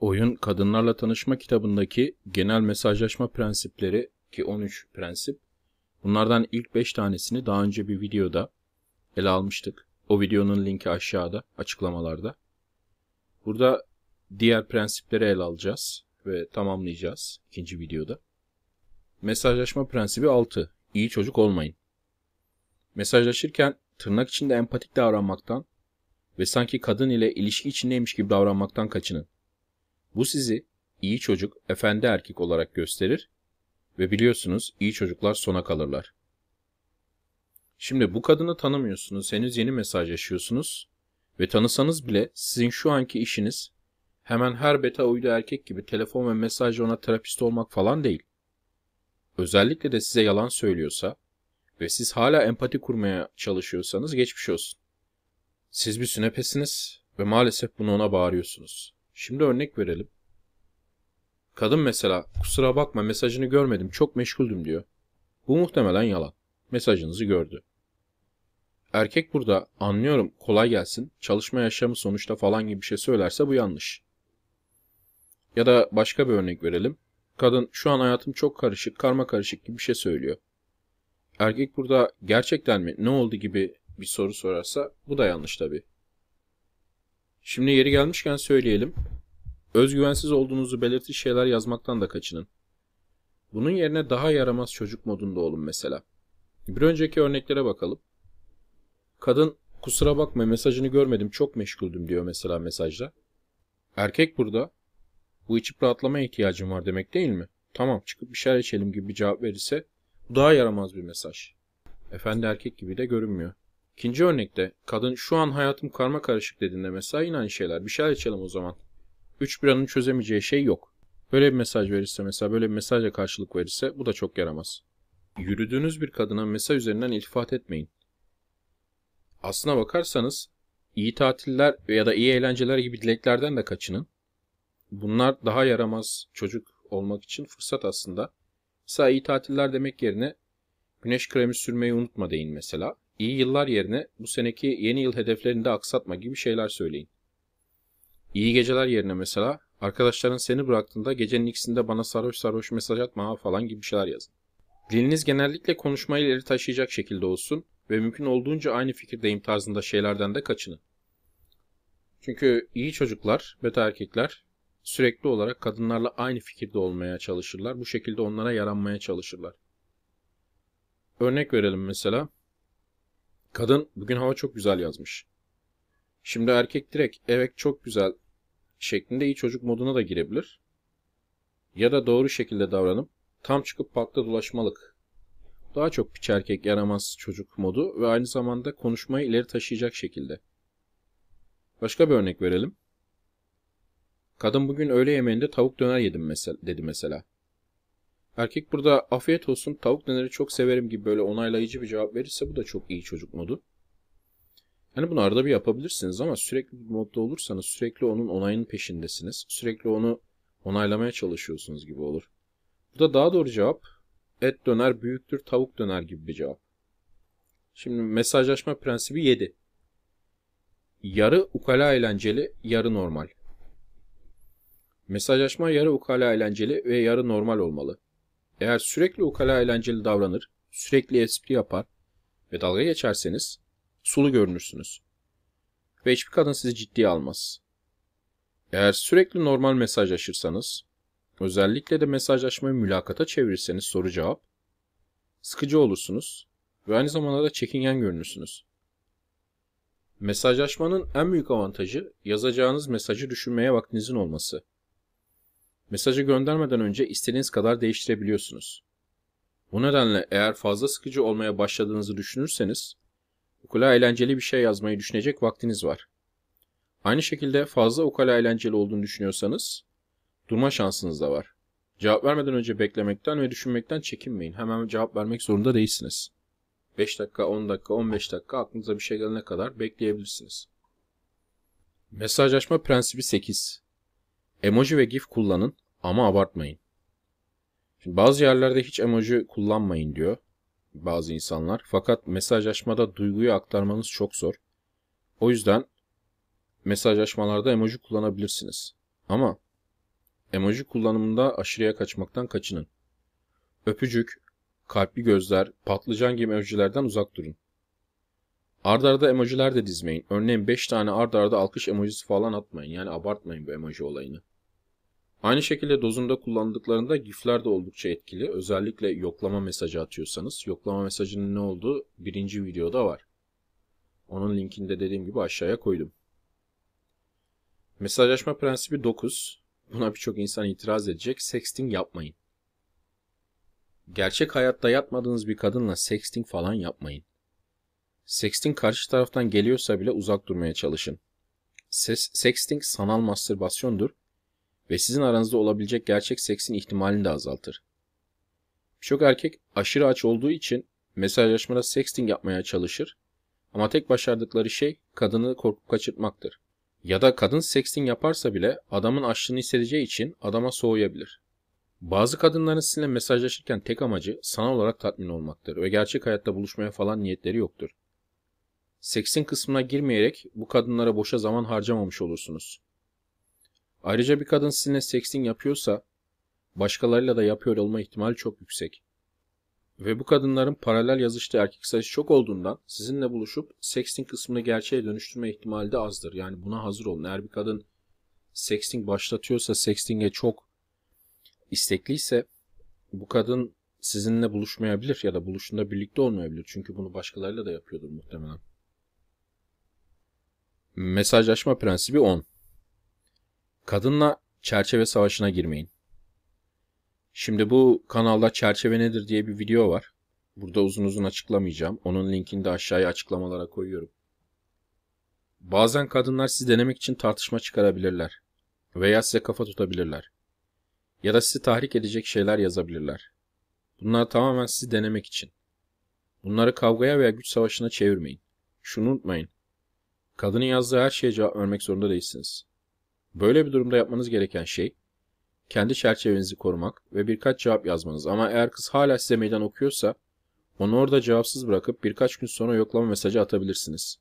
Oyun Kadınlarla Tanışma kitabındaki genel mesajlaşma prensipleri ki 13 prensip. Bunlardan ilk 5 tanesini daha önce bir videoda ele almıştık. O videonun linki aşağıda açıklamalarda. Burada diğer prensipleri ele alacağız ve tamamlayacağız ikinci videoda. Mesajlaşma prensibi 6. İyi çocuk olmayın. Mesajlaşırken tırnak içinde empatik davranmaktan ve sanki kadın ile ilişki içindeymiş gibi davranmaktan kaçının. Bu sizi iyi çocuk, efendi erkek olarak gösterir ve biliyorsunuz iyi çocuklar sona kalırlar. Şimdi bu kadını tanımıyorsunuz, henüz yeni mesajlaşıyorsunuz ve tanısanız bile sizin şu anki işiniz hemen her beta uydu erkek gibi telefon ve mesajla ona terapist olmak falan değil. Özellikle de size yalan söylüyorsa ve siz hala empati kurmaya çalışıyorsanız geçmiş olsun. Siz bir sünepesiniz ve maalesef bunu ona bağırıyorsunuz. Şimdi örnek verelim. Kadın mesela kusura bakma mesajını görmedim çok meşguldüm diyor. Bu muhtemelen yalan. Mesajınızı gördü. Erkek burada anlıyorum kolay gelsin çalışma yaşamı sonuçta falan gibi bir şey söylerse bu yanlış. Ya da başka bir örnek verelim. Kadın şu an hayatım çok karışık, karma karışık gibi bir şey söylüyor. Erkek burada gerçekten mi, ne oldu gibi bir soru sorarsa bu da yanlış tabii. Şimdi yeri gelmişken söyleyelim. Özgüvensiz olduğunuzu belirtir şeyler yazmaktan da kaçının. Bunun yerine daha yaramaz çocuk modunda olun mesela. Bir önceki örneklere bakalım. Kadın kusura bakma mesajını görmedim çok meşguldüm diyor mesela mesajda. Erkek burada bu içip rahatlamaya ihtiyacım var demek değil mi? Tamam çıkıp bir şeyler içelim gibi bir cevap verirse bu daha yaramaz bir mesaj. Efendi erkek gibi de görünmüyor. İkinci örnekte kadın şu an hayatım karma karışık dediğinde mesela yine aynı şeyler. Bir şeyler içelim o zaman. Üç bir çözemeyeceği şey yok. Böyle bir mesaj verirse mesela böyle bir mesajla karşılık verirse bu da çok yaramaz. Yürüdüğünüz bir kadına mesaj üzerinden iltifat etmeyin. Aslına bakarsanız iyi tatiller ya da iyi eğlenceler gibi dileklerden de kaçının. Bunlar daha yaramaz çocuk olmak için fırsat aslında. Mesela iyi tatiller demek yerine güneş kremi sürmeyi unutma deyin mesela. İyi yıllar yerine bu seneki yeni yıl hedeflerini de aksatma gibi şeyler söyleyin. İyi geceler yerine mesela arkadaşların seni bıraktığında gecenin ikisinde bana sarhoş sarhoş mesaj atma falan gibi şeyler yazın. Diliniz genellikle konuşmayı ileri taşıyacak şekilde olsun ve mümkün olduğunca aynı fikirdeyim tarzında şeylerden de kaçının. Çünkü iyi çocuklar, beta erkekler sürekli olarak kadınlarla aynı fikirde olmaya çalışırlar. Bu şekilde onlara yaranmaya çalışırlar. Örnek verelim mesela. Kadın bugün hava çok güzel yazmış. Şimdi erkek direkt evet çok güzel şeklinde iyi çocuk moduna da girebilir. Ya da doğru şekilde davranıp tam çıkıp parkta dolaşmalık. Daha çok piç erkek yaramaz çocuk modu ve aynı zamanda konuşmayı ileri taşıyacak şekilde. Başka bir örnek verelim. Kadın bugün öğle yemeğinde tavuk döner yedim mesela, dedi mesela. Erkek burada afiyet olsun tavuk döneri çok severim gibi böyle onaylayıcı bir cevap verirse bu da çok iyi çocuk modu. Yani bunu arada bir yapabilirsiniz ama sürekli modda olursanız sürekli onun onayının peşindesiniz. Sürekli onu onaylamaya çalışıyorsunuz gibi olur. Burada daha doğru cevap et döner büyüktür tavuk döner gibi bir cevap. Şimdi mesajlaşma prensibi 7. Yarı ukala eğlenceli, yarı normal. Mesajlaşma yarı ukala eğlenceli ve yarı normal olmalı. Eğer sürekli ukala eğlenceli davranır, sürekli espri yapar ve dalga geçerseniz sulu görünürsünüz. Ve hiçbir kadın sizi ciddiye almaz. Eğer sürekli normal mesajlaşırsanız, özellikle de mesajlaşmayı mülakata çevirirseniz soru cevap, sıkıcı olursunuz ve aynı zamanda da çekingen görünürsünüz. Mesajlaşmanın en büyük avantajı yazacağınız mesajı düşünmeye vaktinizin olması. Mesajı göndermeden önce istediğiniz kadar değiştirebiliyorsunuz. Bu nedenle eğer fazla sıkıcı olmaya başladığınızı düşünürseniz, ukala eğlenceli bir şey yazmayı düşünecek vaktiniz var. Aynı şekilde fazla ukala eğlenceli olduğunu düşünüyorsanız, durma şansınız da var. Cevap vermeden önce beklemekten ve düşünmekten çekinmeyin. Hemen cevap vermek zorunda değilsiniz. 5 dakika, 10 dakika, 15 dakika aklınıza bir şey gelene kadar bekleyebilirsiniz. Mesajlaşma prensibi 8. Emoji ve GIF kullanın ama abartmayın. Şimdi bazı yerlerde hiç emoji kullanmayın diyor bazı insanlar. Fakat mesajlaşmada duyguyu aktarmanız çok zor. O yüzden mesajlaşmalarda emoji kullanabilirsiniz. Ama Emoji kullanımında aşırıya kaçmaktan kaçının. Öpücük, kalpli gözler, patlıcan gibi emojilerden uzak durun. Ardarda arda emojiler de dizmeyin. Örneğin 5 tane ardarda arda alkış emojisi falan atmayın. Yani abartmayın bu emoji olayını. Aynı şekilde dozunda kullandıklarında gifler de oldukça etkili. Özellikle yoklama mesajı atıyorsanız. Yoklama mesajının ne olduğu birinci videoda var. Onun linkini de dediğim gibi aşağıya koydum. Mesajlaşma prensibi 9. Buna birçok insan itiraz edecek. Sexting yapmayın. Gerçek hayatta yatmadığınız bir kadınla sexting falan yapmayın. Sexting karşı taraftan geliyorsa bile uzak durmaya çalışın. Ses, sexting sanal mastürbasyondur ve sizin aranızda olabilecek gerçek seksin ihtimalini de azaltır. Birçok erkek aşırı aç olduğu için mesajlaşmada sexting yapmaya çalışır ama tek başardıkları şey kadını korkup kaçırtmaktır. Ya da kadın sexting yaparsa bile adamın açlığını hissedeceği için adama soğuyabilir. Bazı kadınların sizinle mesajlaşırken tek amacı sanal olarak tatmin olmaktır ve gerçek hayatta buluşmaya falan niyetleri yoktur. Seksin kısmına girmeyerek bu kadınlara boşa zaman harcamamış olursunuz. Ayrıca bir kadın sizinle sexting yapıyorsa başkalarıyla da yapıyor olma ihtimali çok yüksek. Ve bu kadınların paralel yazıştığı erkek sayısı çok olduğundan sizinle buluşup sexting kısmını gerçeğe dönüştürme ihtimali de azdır. Yani buna hazır olun. Eğer bir kadın sexting başlatıyorsa, sexting'e çok istekliyse bu kadın sizinle buluşmayabilir ya da buluşunda birlikte olmayabilir. Çünkü bunu başkalarıyla da yapıyordur muhtemelen. Mesajlaşma prensibi 10. Kadınla çerçeve savaşına girmeyin. Şimdi bu kanalda çerçeve nedir diye bir video var. Burada uzun uzun açıklamayacağım. Onun linkini de aşağıya açıklamalara koyuyorum. Bazen kadınlar sizi denemek için tartışma çıkarabilirler. Veya size kafa tutabilirler. Ya da sizi tahrik edecek şeyler yazabilirler. Bunlar tamamen sizi denemek için. Bunları kavgaya veya güç savaşına çevirmeyin. Şunu unutmayın. Kadının yazdığı her şeye cevap vermek zorunda değilsiniz. Böyle bir durumda yapmanız gereken şey kendi çerçevenizi korumak ve birkaç cevap yazmanız. Ama eğer kız hala size meydan okuyorsa onu orada cevapsız bırakıp birkaç gün sonra yoklama mesajı atabilirsiniz.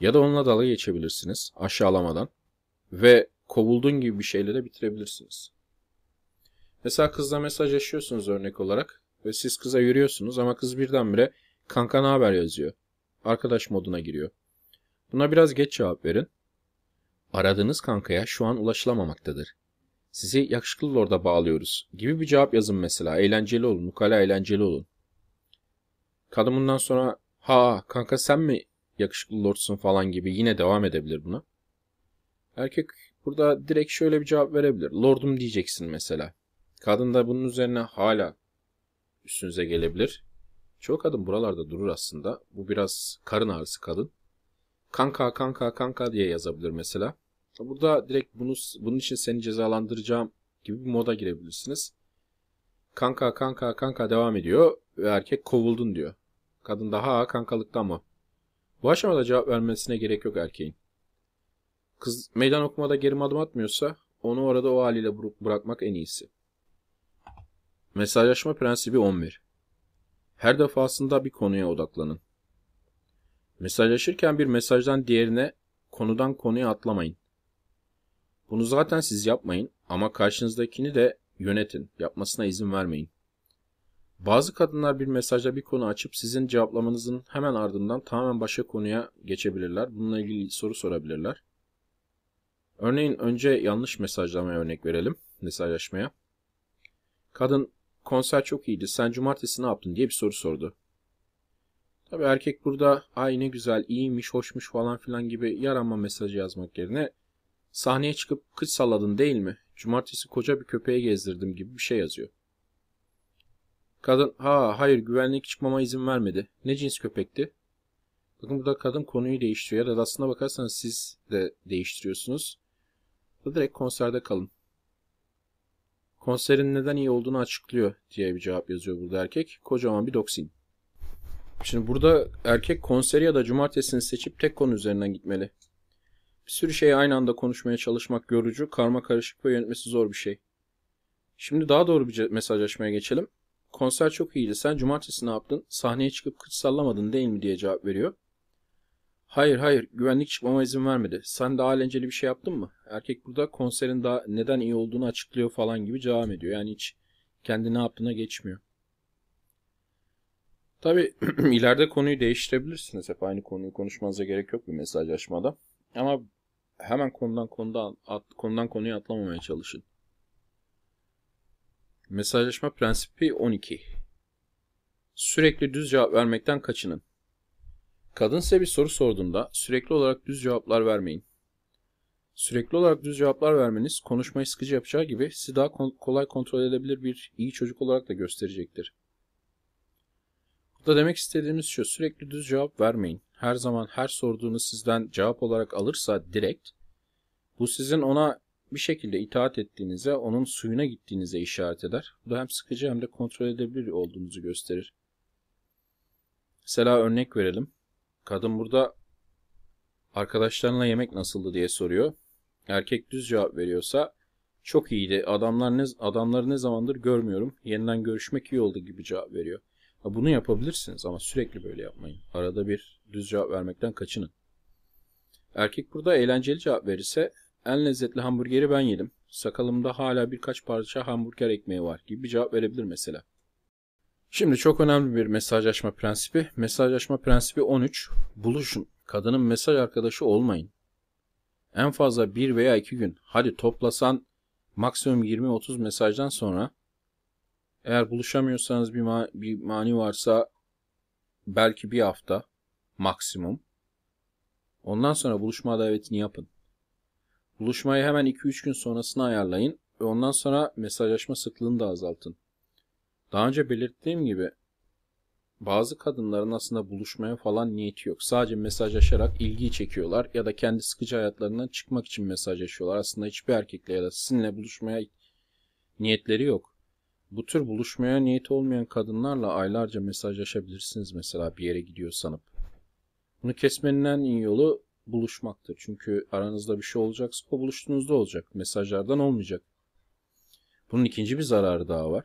Ya da onunla dalga geçebilirsiniz aşağılamadan ve kovuldun gibi bir şeyle de bitirebilirsiniz. Mesela kızla mesajlaşıyorsunuz örnek olarak ve siz kıza yürüyorsunuz ama kız birdenbire kanka ne haber yazıyor. Arkadaş moduna giriyor. Buna biraz geç cevap verin. Aradığınız kankaya şu an ulaşılamamaktadır. Sizi yakışıklı lorda bağlıyoruz gibi bir cevap yazın mesela. Eğlenceli olun, mukala eğlenceli olun. Kadın bundan sonra ha kanka sen mi yakışıklı lordsun falan gibi yine devam edebilir buna. Erkek burada direkt şöyle bir cevap verebilir. Lordum diyeceksin mesela. Kadın da bunun üzerine hala üstünüze gelebilir. Çoğu kadın buralarda durur aslında. Bu biraz karın ağrısı kadın kanka kanka kanka diye yazabilir mesela. Burada direkt bunu bunun için seni cezalandıracağım gibi bir moda girebilirsiniz. Kanka kanka kanka devam ediyor ve erkek kovuldun diyor. Kadın daha kankalıkta mı? Bu aşamada cevap vermesine gerek yok erkeğin. Kız meydan okumada geri adım atmıyorsa onu orada o haliyle bırakmak en iyisi. Mesajlaşma prensibi 11. Her defasında bir konuya odaklanın. Mesajlaşırken bir mesajdan diğerine konudan konuya atlamayın. Bunu zaten siz yapmayın ama karşınızdakini de yönetin, yapmasına izin vermeyin. Bazı kadınlar bir mesajda bir konu açıp sizin cevaplamanızın hemen ardından tamamen başka konuya geçebilirler. Bununla ilgili soru sorabilirler. Örneğin önce yanlış mesajlamaya örnek verelim, mesajlaşmaya. Kadın konser çok iyiydi, sen cumartesi ne yaptın diye bir soru sordu. Tabi erkek burada ay ne güzel, iyiymiş, hoşmuş falan filan gibi yaranma mesajı yazmak yerine sahneye çıkıp kıç salladın değil mi? Cumartesi koca bir köpeğe gezdirdim gibi bir şey yazıyor. Kadın ha hayır güvenlik çıkmama izin vermedi. Ne cins köpekti? Bakın burada kadın konuyu değiştiriyor ya da aslına bakarsanız siz de değiştiriyorsunuz. Da direkt konserde kalın. Konserin neden iyi olduğunu açıklıyor diye bir cevap yazıyor burada erkek. Kocaman bir doksin. Şimdi burada erkek konseri ya da cumartesini seçip tek konu üzerinden gitmeli. Bir sürü şeyi aynı anda konuşmaya çalışmak yorucu, karma karışık ve yönetmesi zor bir şey. Şimdi daha doğru bir mesajlaşmaya geçelim. Konser çok iyiydi. Sen cumartesi ne yaptın? Sahneye çıkıp kıç sallamadın değil mi diye cevap veriyor. Hayır hayır güvenlik çıkmama izin vermedi. Sen daha eğlenceli bir şey yaptın mı? Erkek burada konserin daha neden iyi olduğunu açıklıyor falan gibi devam ediyor. Yani hiç kendi ne yaptığına geçmiyor. Tabi ileride konuyu değiştirebilirsiniz. Hep aynı konuyu konuşmanıza gerek yok bir mesajlaşmada. Ama hemen konudan konudan at, konudan konuya atlamamaya çalışın. Mesajlaşma prensibi 12. Sürekli düz cevap vermekten kaçının. Kadın size bir soru sorduğunda sürekli olarak düz cevaplar vermeyin. Sürekli olarak düz cevaplar vermeniz konuşmayı sıkıcı yapacağı gibi sizi daha kolay kontrol edebilir bir iyi çocuk olarak da gösterecektir. Burada demek istediğimiz şu sürekli düz cevap vermeyin. Her zaman her sorduğunuz sizden cevap olarak alırsa direkt bu sizin ona bir şekilde itaat ettiğinize, onun suyuna gittiğinize işaret eder. Bu da hem sıkıcı hem de kontrol edebilir olduğunuzu gösterir. Mesela örnek verelim. Kadın burada arkadaşlarına yemek nasıldı diye soruyor. Erkek düz cevap veriyorsa çok iyiydi. Adamlar ne adamları ne zamandır görmüyorum. Yeniden görüşmek iyi oldu gibi cevap veriyor. Bunu yapabilirsiniz ama sürekli böyle yapmayın. Arada bir düz cevap vermekten kaçının. Erkek burada eğlenceli cevap verirse en lezzetli hamburgeri ben yedim. Sakalımda hala birkaç parça hamburger ekmeği var gibi bir cevap verebilir mesela. Şimdi çok önemli bir mesajlaşma prensibi. Mesajlaşma prensibi 13. Buluşun. Kadının mesaj arkadaşı olmayın. En fazla 1 veya 2 gün. Hadi toplasan maksimum 20-30 mesajdan sonra eğer buluşamıyorsanız bir, ma bir mani varsa belki bir hafta maksimum. Ondan sonra buluşma davetini yapın. Buluşmayı hemen 2-3 gün sonrasına ayarlayın ve ondan sonra mesajlaşma sıklığını da azaltın. Daha önce belirttiğim gibi bazı kadınların aslında buluşmaya falan niyeti yok. Sadece mesajlaşarak ilgiyi çekiyorlar ya da kendi sıkıcı hayatlarından çıkmak için mesajlaşıyorlar. Aslında hiçbir erkekle ya da sizinle buluşmaya niyetleri yok. Bu tür buluşmaya niyeti olmayan kadınlarla aylarca mesajlaşabilirsiniz mesela bir yere gidiyor sanıp. Bunu kesmenin en iyi yolu buluşmaktır. Çünkü aranızda bir şey olacaksa o buluştuğunuzda olacak. Mesajlardan olmayacak. Bunun ikinci bir zararı daha var.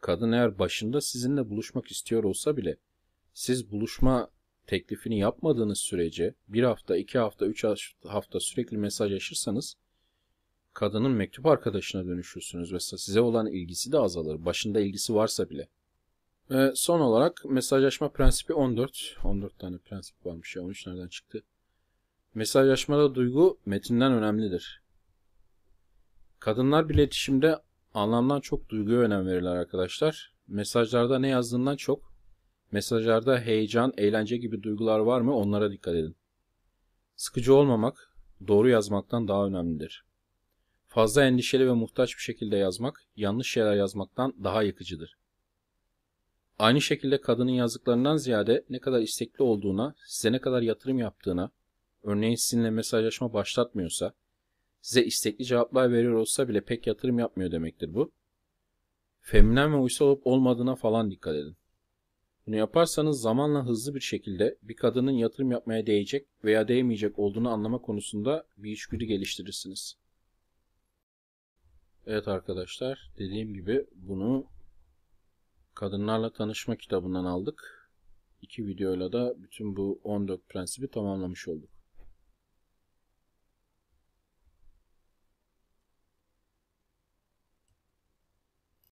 Kadın eğer başında sizinle buluşmak istiyor olsa bile siz buluşma teklifini yapmadığınız sürece bir hafta, iki hafta, üç hafta sürekli mesajlaşırsanız kadının mektup arkadaşına dönüşürsünüz ve size olan ilgisi de azalır. Başında ilgisi varsa bile. Ve son olarak mesajlaşma prensibi 14. 14 tane prensip varmış ya 13 nereden çıktı? Mesajlaşmada duygu metinden önemlidir. Kadınlar bir iletişimde anlamdan çok duyguya önem verirler arkadaşlar. Mesajlarda ne yazdığından çok mesajlarda heyecan, eğlence gibi duygular var mı onlara dikkat edin. Sıkıcı olmamak doğru yazmaktan daha önemlidir. Fazla endişeli ve muhtaç bir şekilde yazmak yanlış şeyler yazmaktan daha yıkıcıdır. Aynı şekilde kadının yazdıklarından ziyade ne kadar istekli olduğuna, size ne kadar yatırım yaptığına, örneğin sizinle mesajlaşma başlatmıyorsa, size istekli cevaplar veriyor olsa bile pek yatırım yapmıyor demektir bu. Feminen ve uysal olup olmadığına falan dikkat edin. Bunu yaparsanız zamanla hızlı bir şekilde bir kadının yatırım yapmaya değecek veya değmeyecek olduğunu anlama konusunda bir içgüdü geliştirirsiniz. Evet arkadaşlar dediğim gibi bunu Kadınlarla Tanışma kitabından aldık. İki videoyla da bütün bu 14 prensibi tamamlamış olduk.